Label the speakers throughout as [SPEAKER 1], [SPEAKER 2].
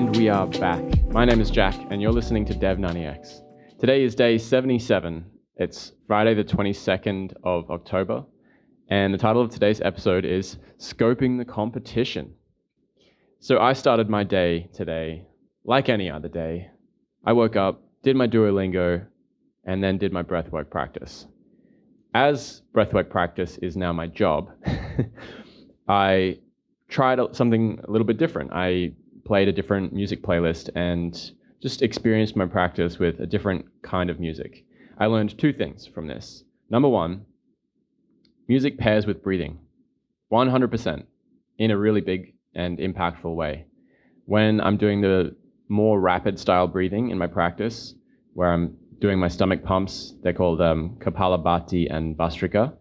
[SPEAKER 1] And we are back. My name is Jack, and you're listening to Dev90X. Today is day 77. It's Friday, the 22nd of October, and the title of today's episode is Scoping the Competition. So I started my day today like any other day. I woke up, did my Duolingo, and then did my breathwork practice. As breathwork practice is now my job, I tried something a little bit different. I played a different music playlist and just experienced my practice with a different kind of music. I learned two things from this. Number one, music pairs with breathing 100% in a really big and impactful way. When I'm doing the more rapid style breathing in my practice, where I'm doing my stomach pumps, they're called um, Kapalabhati and Bhastrika,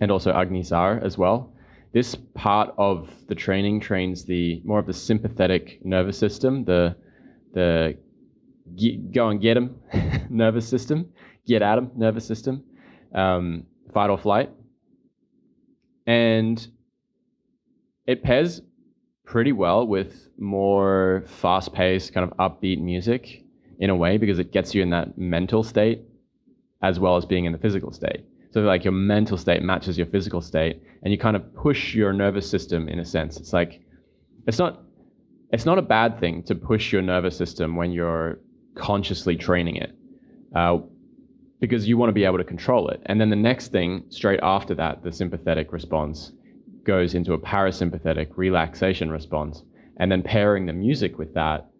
[SPEAKER 1] and also Agnisar as well this part of the training trains the more of the sympathetic nervous system, the the get, go and get them nervous system, get at them nervous system, um, fight or flight, and it pairs pretty well with more fast-paced, kind of upbeat music in a way because it gets you in that mental state as well as being in the physical state. So like your mental state matches your physical state, and you kind of push your nervous system in a sense. It's like it's not it's not a bad thing to push your nervous system when you're consciously training it, uh, because you want to be able to control it. And then the next thing, straight after that, the sympathetic response goes into a parasympathetic relaxation response, and then pairing the music with that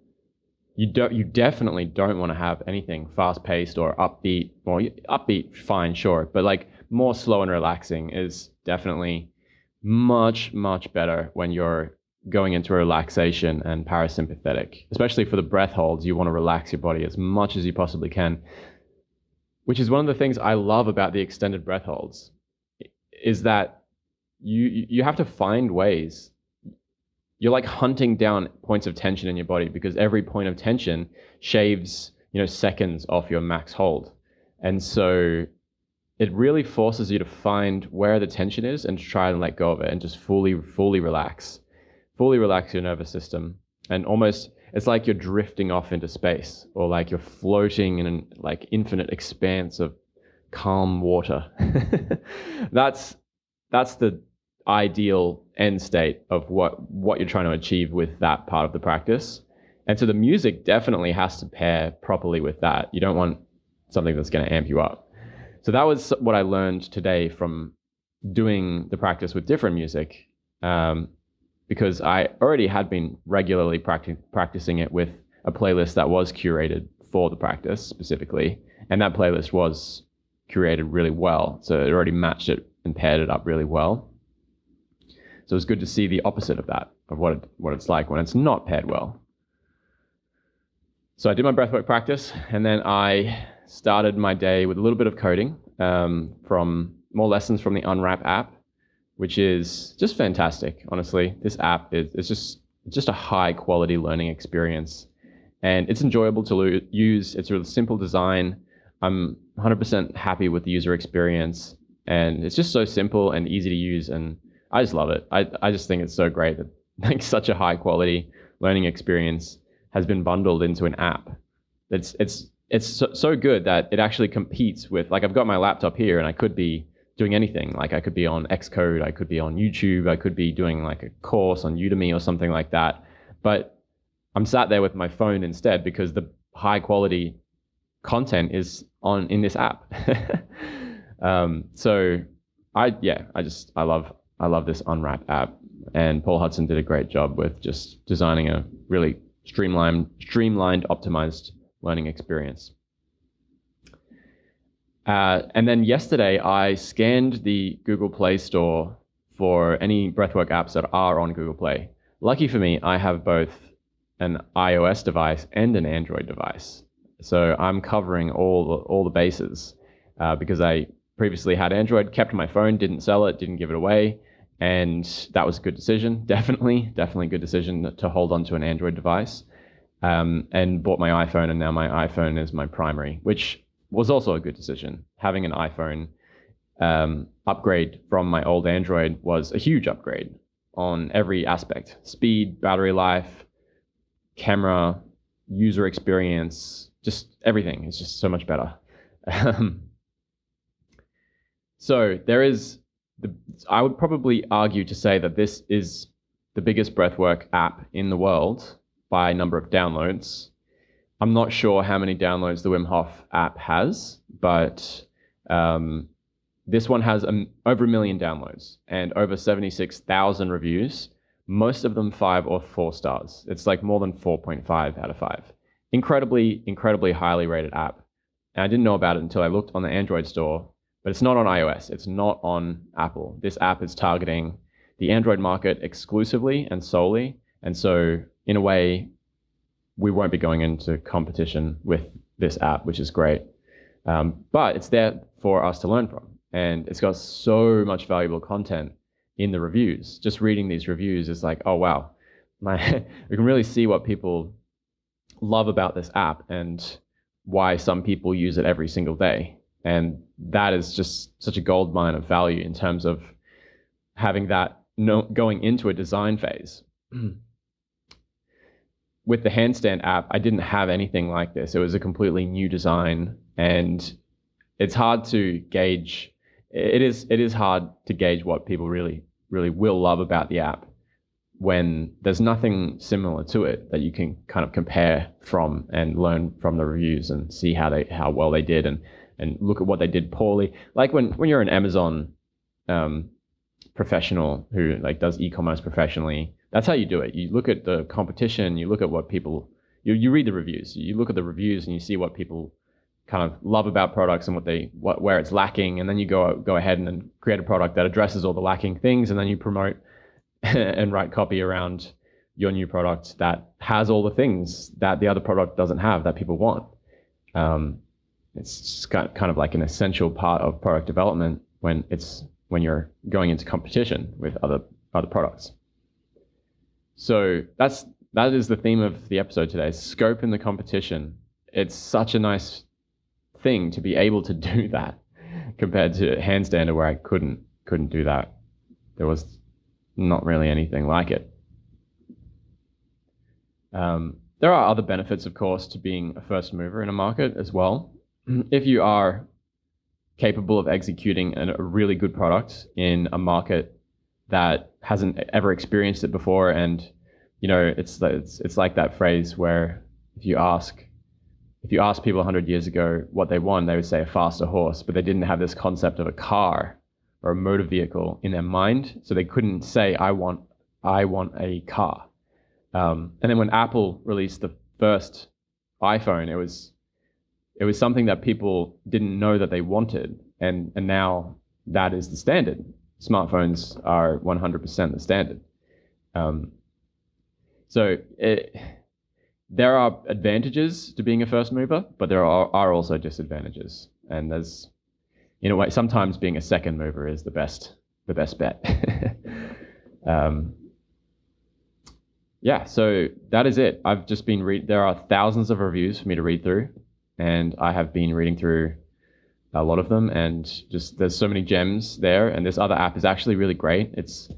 [SPEAKER 1] you don't you definitely don't want to have anything fast paced or upbeat or upbeat fine sure but like more slow and relaxing is definitely much much better when you're going into relaxation and parasympathetic. Especially for the breath holds you want to relax your body as much as you possibly can which is one of the things i love about the extended breath holds is that you you have to find ways you're like hunting down points of tension in your body because every point of tension shaves you know seconds off your max hold. And so it really forces you to find where the tension is and try and let go of it and just fully fully relax fully relax your nervous system. And almost it's like you're drifting off into space or like you're floating in an like infinite expanse of calm water. That's that's the ideal end state of what what you're trying to achieve with that part of the practice. And so the music definitely has to pair properly with that. You don't want something that's going to amp you up. So that was what I learned today from doing the practice with different music, um, because I already had been regularly practi- practicing it with a playlist that was curated for the practice specifically, and that playlist was curated really well. So it already matched it and paired it up really well. So it's good to see the opposite of that, of what, it, what it's like when it's not paired well. So I did my breathwork practice, and then I started my day with a little bit of coding um, from more lessons from the Unwrap app, which is just fantastic. Honestly, this app is it's just just a high quality learning experience, and it's enjoyable to lo- use. It's a really simple design. I'm 100% happy with the user experience, and it's just so simple and easy to use and I just love it. I, I just think it's so great that like such a high quality learning experience has been bundled into an app. It's it's it's so, so good that it actually competes with like I've got my laptop here and I could be doing anything. Like I could be on Xcode, I could be on YouTube, I could be doing like a course on Udemy or something like that. But I'm sat there with my phone instead because the high quality content is on in this app. um, so I yeah, I just I love I love this Unwrap app. And Paul Hudson did a great job with just designing a really streamlined, streamlined, optimized learning experience. Uh, and then yesterday, I scanned the Google Play Store for any breathwork apps that are on Google Play. Lucky for me, I have both an iOS device and an Android device. So I'm covering all the, all the bases uh, because I previously had Android, kept my phone, didn't sell it, didn't give it away and that was a good decision. Definitely, definitely a good decision to hold on to an Android device. Um, and bought my iPhone, and now my iPhone is my primary, which was also a good decision. Having an iPhone um, upgrade from my old Android was a huge upgrade on every aspect: speed, battery life, camera, user experience, just everything is just so much better. Um, so there is the, I would probably argue to say that this is the biggest breathwork app in the world by number of downloads. I'm not sure how many downloads the Wim Hof app has, but um, this one has um, over a million downloads and over 76,000 reviews, most of them five or four stars. It's like more than 4.5 out of five. Incredibly, incredibly highly rated app. And I didn't know about it until I looked on the Android store, but it's not on iOS. It's not on Apple. This app is targeting the Android market exclusively and solely. And so, in a way, we won't be going into competition with this app, which is great. Um, but it's there for us to learn from. And it's got so much valuable content in the reviews. Just reading these reviews is like, oh, wow. My, we can really see what people love about this app and why some people use it every single day. And that is just such a gold mine of value in terms of having that no, going into a design phase. with the handstand app, I didn't have anything like this. It was a completely new design, and it's hard to gauge. It is it is hard to gauge what people really really will love about the app when there's nothing similar to it that you can kind of compare from and learn from the reviews and see how they how well they did and and look at what they did poorly. Like when when you're an Amazon um, professional who like does e-commerce professionally that's how you do it. You look at the competition, you look at what people, you, you read the reviews, you look at the reviews and you see what people kind of love about products and what they what where it's lacking, and then you go go ahead and create a product that addresses all the lacking things, and then you promote and write copy around your new product that has all the things that the other product doesn't have that people want. Um, it's kind of like an essential part of product development when it's when you're going into competition with other other products. So that's that is the theme of the episode today. Scope in the competition. It's such a nice thing to be able to do that compared to handstander where I couldn't couldn't do that. There was not really anything like it. Um, there are other benefits, of course, to being a first mover in a market as well. If you are capable of executing a really good product in a market that hasn't ever experienced it before and you know it's it's it's like that phrase where if you ask if you ask people 100 years ago what they want they would say a faster horse but they didn't have this concept of a car or a motor vehicle in their mind so they couldn't say i want i want a car. Um, and then when apple released the first iphone it was it was something that people didn't know that they wanted and and now that is the standard smartphones are 100% the standard. Um, so it, there are advantages to being a first mover, but there are, are also disadvantages. And there's, in a way, sometimes being a second mover is the best the best bet. um, yeah, so that is it. I've just been read. There are thousands of reviews for me to read through, and I have been reading through a lot of them, and just there's so many gems there. And this other app is actually really great. It's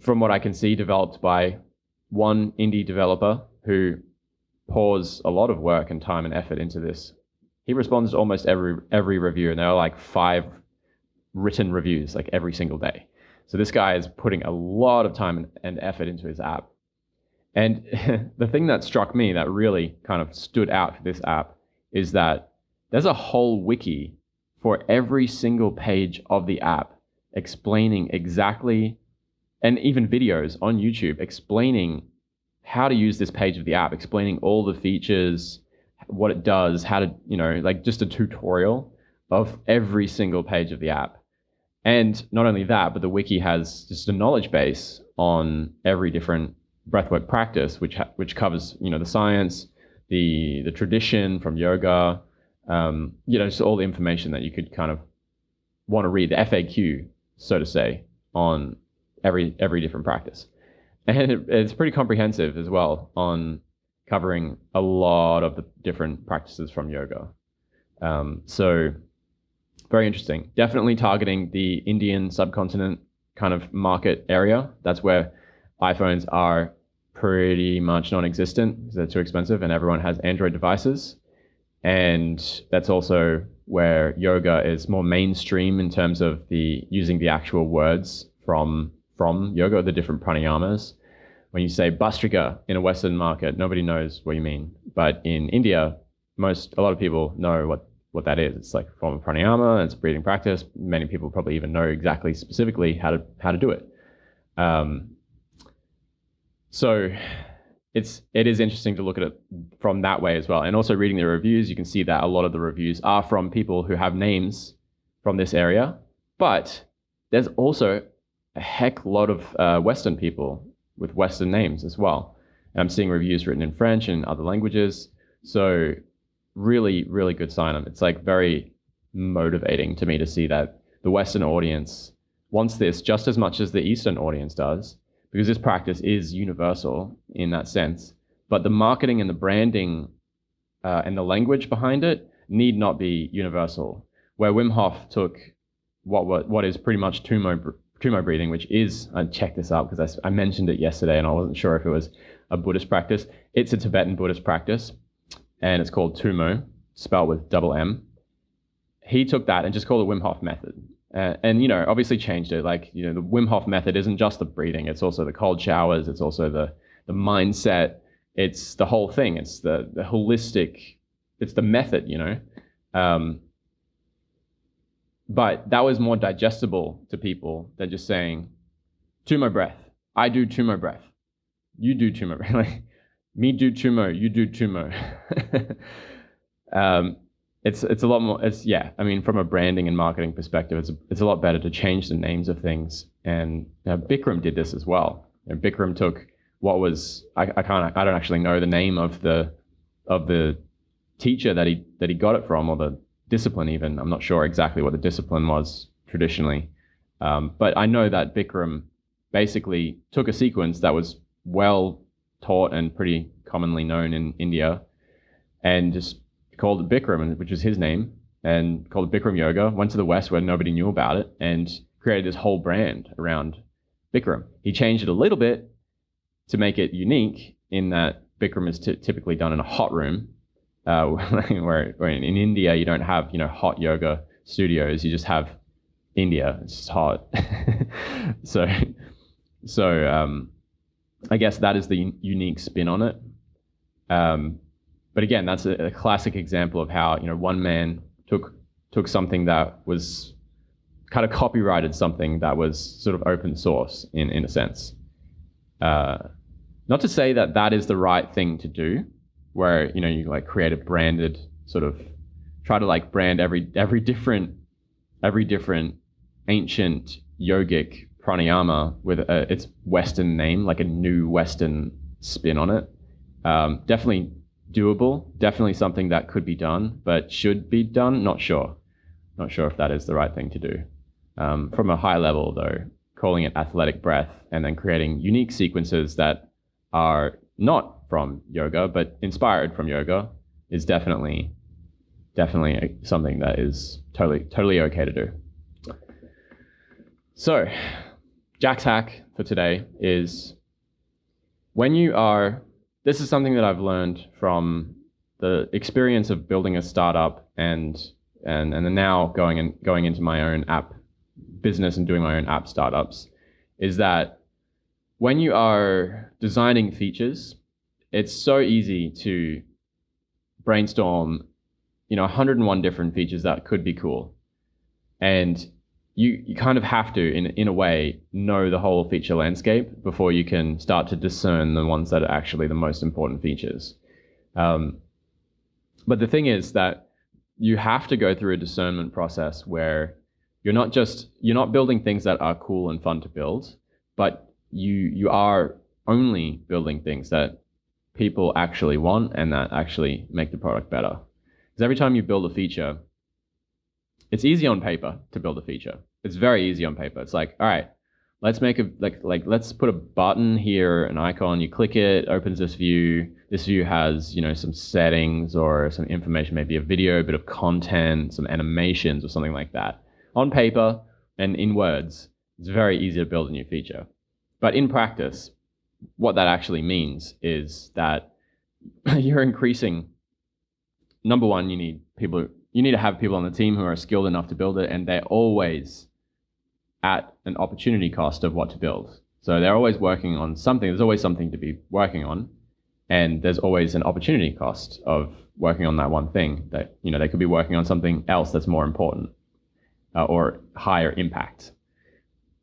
[SPEAKER 1] from what I can see, developed by one indie developer who pours a lot of work and time and effort into this. He responds to almost every every review, and there are like five written reviews like every single day. So this guy is putting a lot of time and effort into his app. And the thing that struck me that really kind of stood out for this app is that there's a whole wiki for every single page of the app, explaining exactly, and even videos on YouTube explaining how to use this page of the app, explaining all the features, what it does, how to, you know, like just a tutorial of every single page of the app. And not only that, but the wiki has just a knowledge base on every different breathwork practice, which ha- which covers you know the science, the the tradition from yoga, um, you know, just all the information that you could kind of want to read, the FAQ, so to say, on every every different practice, and it, it's pretty comprehensive as well on covering a lot of the different practices from yoga. Um, so very interesting. Definitely targeting the Indian subcontinent kind of market area. That's where iPhones are pretty much non-existent because they're too expensive, and everyone has Android devices. And that's also where yoga is more mainstream in terms of the using the actual words from from yoga, the different pranayamas. When you say bhastrika in a Western market, nobody knows what you mean. But in India, most a lot of people know what what that is. It's like a form of pranayama. It's a breathing practice. Many people probably even know exactly specifically how to how to do it. Um, so it's it is interesting to look at it from that way as well. And also reading the reviews, you can see that a lot of the reviews are from people who have names from this area. But there's also a heck lot of uh, Western people with Western names as well. And I'm seeing reviews written in French and other languages. So really, really good sign. It's like very motivating to me to see that the Western audience wants this just as much as the Eastern audience does, because this practice is universal in that sense. But the marketing and the branding uh, and the language behind it need not be universal. Where Wim Hof took what what, what is pretty much Tummo Tummo breathing, which is I checked this out because I, I mentioned it yesterday and I wasn't sure if it was a Buddhist practice. It's a Tibetan Buddhist practice and it's called Tummo, spelled with double M. He took that and just called it Wim Hof method. Uh, and you know, obviously changed it. Like you know, the Wim Hof method isn't just the breathing; it's also the cold showers. It's also the the mindset. It's the whole thing. It's the the holistic. It's the method. You know, um, but that was more digestible to people than just saying, "Tummo breath." I do Tummo breath. You do Tummo breath. like, me do tummo, you do tummo. um, it's it's a lot more. It's yeah. I mean, from a branding and marketing perspective, it's a, it's a lot better to change the names of things. And you know, Bikram did this as well. You know, Bikram took what was I, I can't I don't actually know the name of the of the teacher that he that he got it from or the discipline even. I'm not sure exactly what the discipline was traditionally, um, but I know that Bikram basically took a sequence that was well taught and pretty commonly known in India, and just called Bikram, which was his name, and called Bikram Yoga. Went to the West where nobody knew about it, and created this whole brand around Bikram. He changed it a little bit to make it unique in that Bikram is t- typically done in a hot room, uh, where, where in, in India you don't have you know hot yoga studios. You just have India. It's just hot. so so um, I guess that is the unique spin on it. Um, but again, that's a, a, classic example of how you know one man took took something that was kind of copyrighted something that was sort of open source in in a sense. Uh, not to say that that is the right thing to do, where you know you like create a branded sort of try to like brand every every different every different ancient yogic pranayama with a, its Western name, like a new Western spin on it. Um, definitely doable. Definitely something that could be done, but should be done. Not sure. Not sure if that is the right thing to do. Um, from a high level, though, calling it athletic breath and then creating unique sequences that are not from yoga but inspired from yoga is definitely definitely something that is totally totally okay to do. So, Jack's hack for today is when you are, this is something that I've learned from the experience of building a startup and and and now going and going into my own app business and doing my own app startups is that when you are designing features, it's so easy to brainstorm, you know, 101 different features that could be cool. And you, you kind of have to, in, in a way, know the whole feature landscape before you can start to discern the ones that are actually the most important features. Um, but the thing is that you have to go through a discernment process where you're not just you're not building things that are cool and fun to build, but you you are only building things that people actually want and that actually make the product better. Because every time you build a feature, it's easy on paper to build a feature. It's very easy on paper. It's like, all right, let's make a like like let's put a button here, an icon. You click it, opens this view. This view has you know some settings or some information, maybe a video, a bit of content, some animations or something like that. On paper and in words, it's very easy to build a new feature. But in practice, what that actually means is that you're increasing. Number one, you need people. You need to have people on the team who are skilled enough to build it, and they're always at an opportunity cost of what to build. So they're always working on something. There's always something to be working on, and there's always an opportunity cost of working on that one thing. That you know they could be working on something else that's more important uh, or higher impact.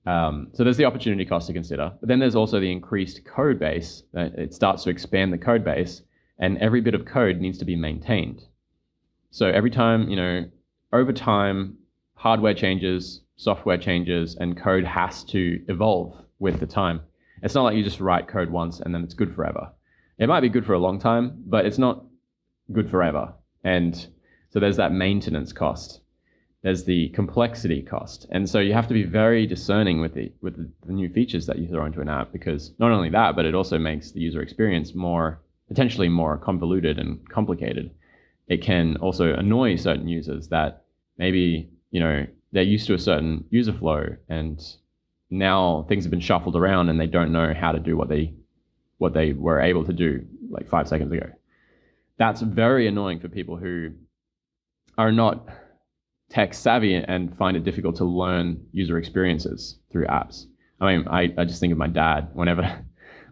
[SPEAKER 1] Um, so there's the opportunity cost to consider, but then there's also the increased code base. it starts to expand the code base, and every bit of code needs to be maintained. So every time, you know, over time, hardware changes, software changes, and code has to evolve with the time. It's not like you just write code once and then it's good forever. It might be good for a long time, but it's not good forever. And so there's that maintenance cost there's the complexity cost. And so you have to be very discerning with the with the, new features that you throw into an app because not only that, but it also makes the user experience more potentially more convoluted and complicated. It can also annoy certain users that maybe, you know, they're used to a certain user flow and now things have been shuffled around and they don't know how to do what they what they were able to do like 5 seconds ago. That's very annoying for people who are not tech savvy and find it difficult to learn user experiences through apps. I mean, I, I just think of my dad whenever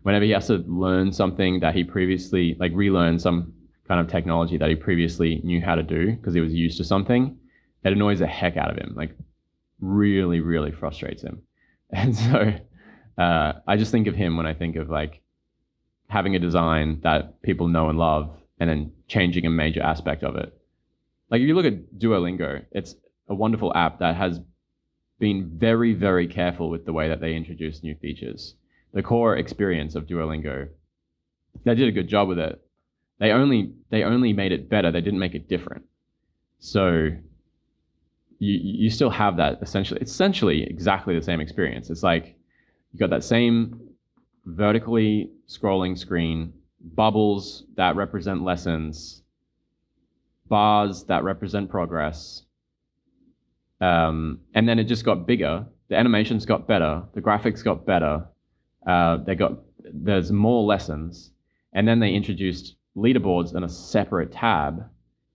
[SPEAKER 1] whenever he has to learn something that he previously like relearn some kind of technology that he previously knew how to do because he was used to something, it annoys the heck out of him. Like really, really frustrates him. And so uh, I just think of him when I think of like having a design that people know and love and then changing a major aspect of it like if you look at Duolingo, it's a wonderful app that has been very, very careful with the way that they introduce new features. The core experience of Duolingo, they did a good job with it. They only they only made it better. They didn't make it different. So you you still have that essentially essentially exactly the same experience. It's like you got that same vertically scrolling screen, bubbles that represent lessons, bars that represent progress. Um, and then it just got bigger. The animations got better. The graphics got better. Uh, they got there's more lessons, and then they introduced leaderboards in a separate tab,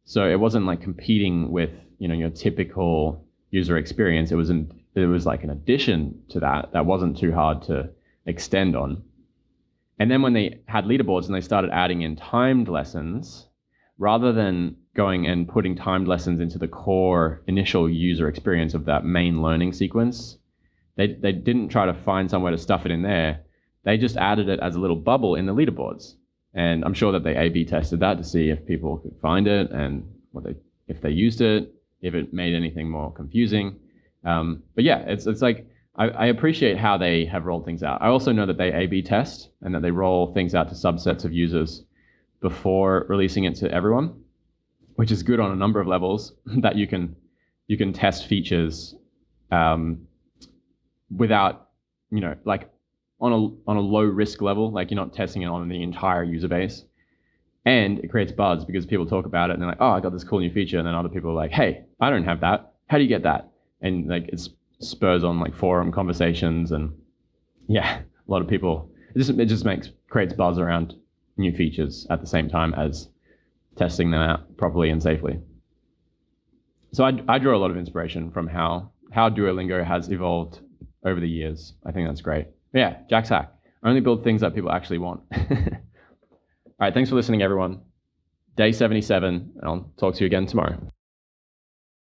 [SPEAKER 1] so it wasn't like competing with you know your typical user experience. It was it was like an addition to that that wasn't too hard to extend on. And then when they had leaderboards and they started adding in timed lessons, rather than going and putting timed lessons into the core initial user experience of that main learning sequence. They, they didn't try to find somewhere to stuff it in there. They just added it as a little bubble in the leaderboards. And I'm sure that they A/B tested that to see if people could find it and what they if they used it, if it made anything more confusing. Um, but yeah, it's it's like I, I, appreciate how they have rolled things out. I also know that they A/B test and that they roll things out to subsets of users before releasing it to everyone which is good on a number of levels that you can you can test features um, without you know like on a on a low risk level like you're not testing it on the entire user base and it creates buzz because people talk about it and they're like oh i got this cool new feature and then other people are like hey i don't have that how do you get that and like it spurs on like forum conversations and yeah a lot of people it just it just makes creates buzz around new features at the same time as testing them out properly and safely. So I, I draw a lot of inspiration from how how Duolingo has evolved over the years. I think that's great. But yeah, Jack's hack. Only build things that people actually want. All right, thanks for listening, everyone. Day 77, and I'll talk to you again tomorrow.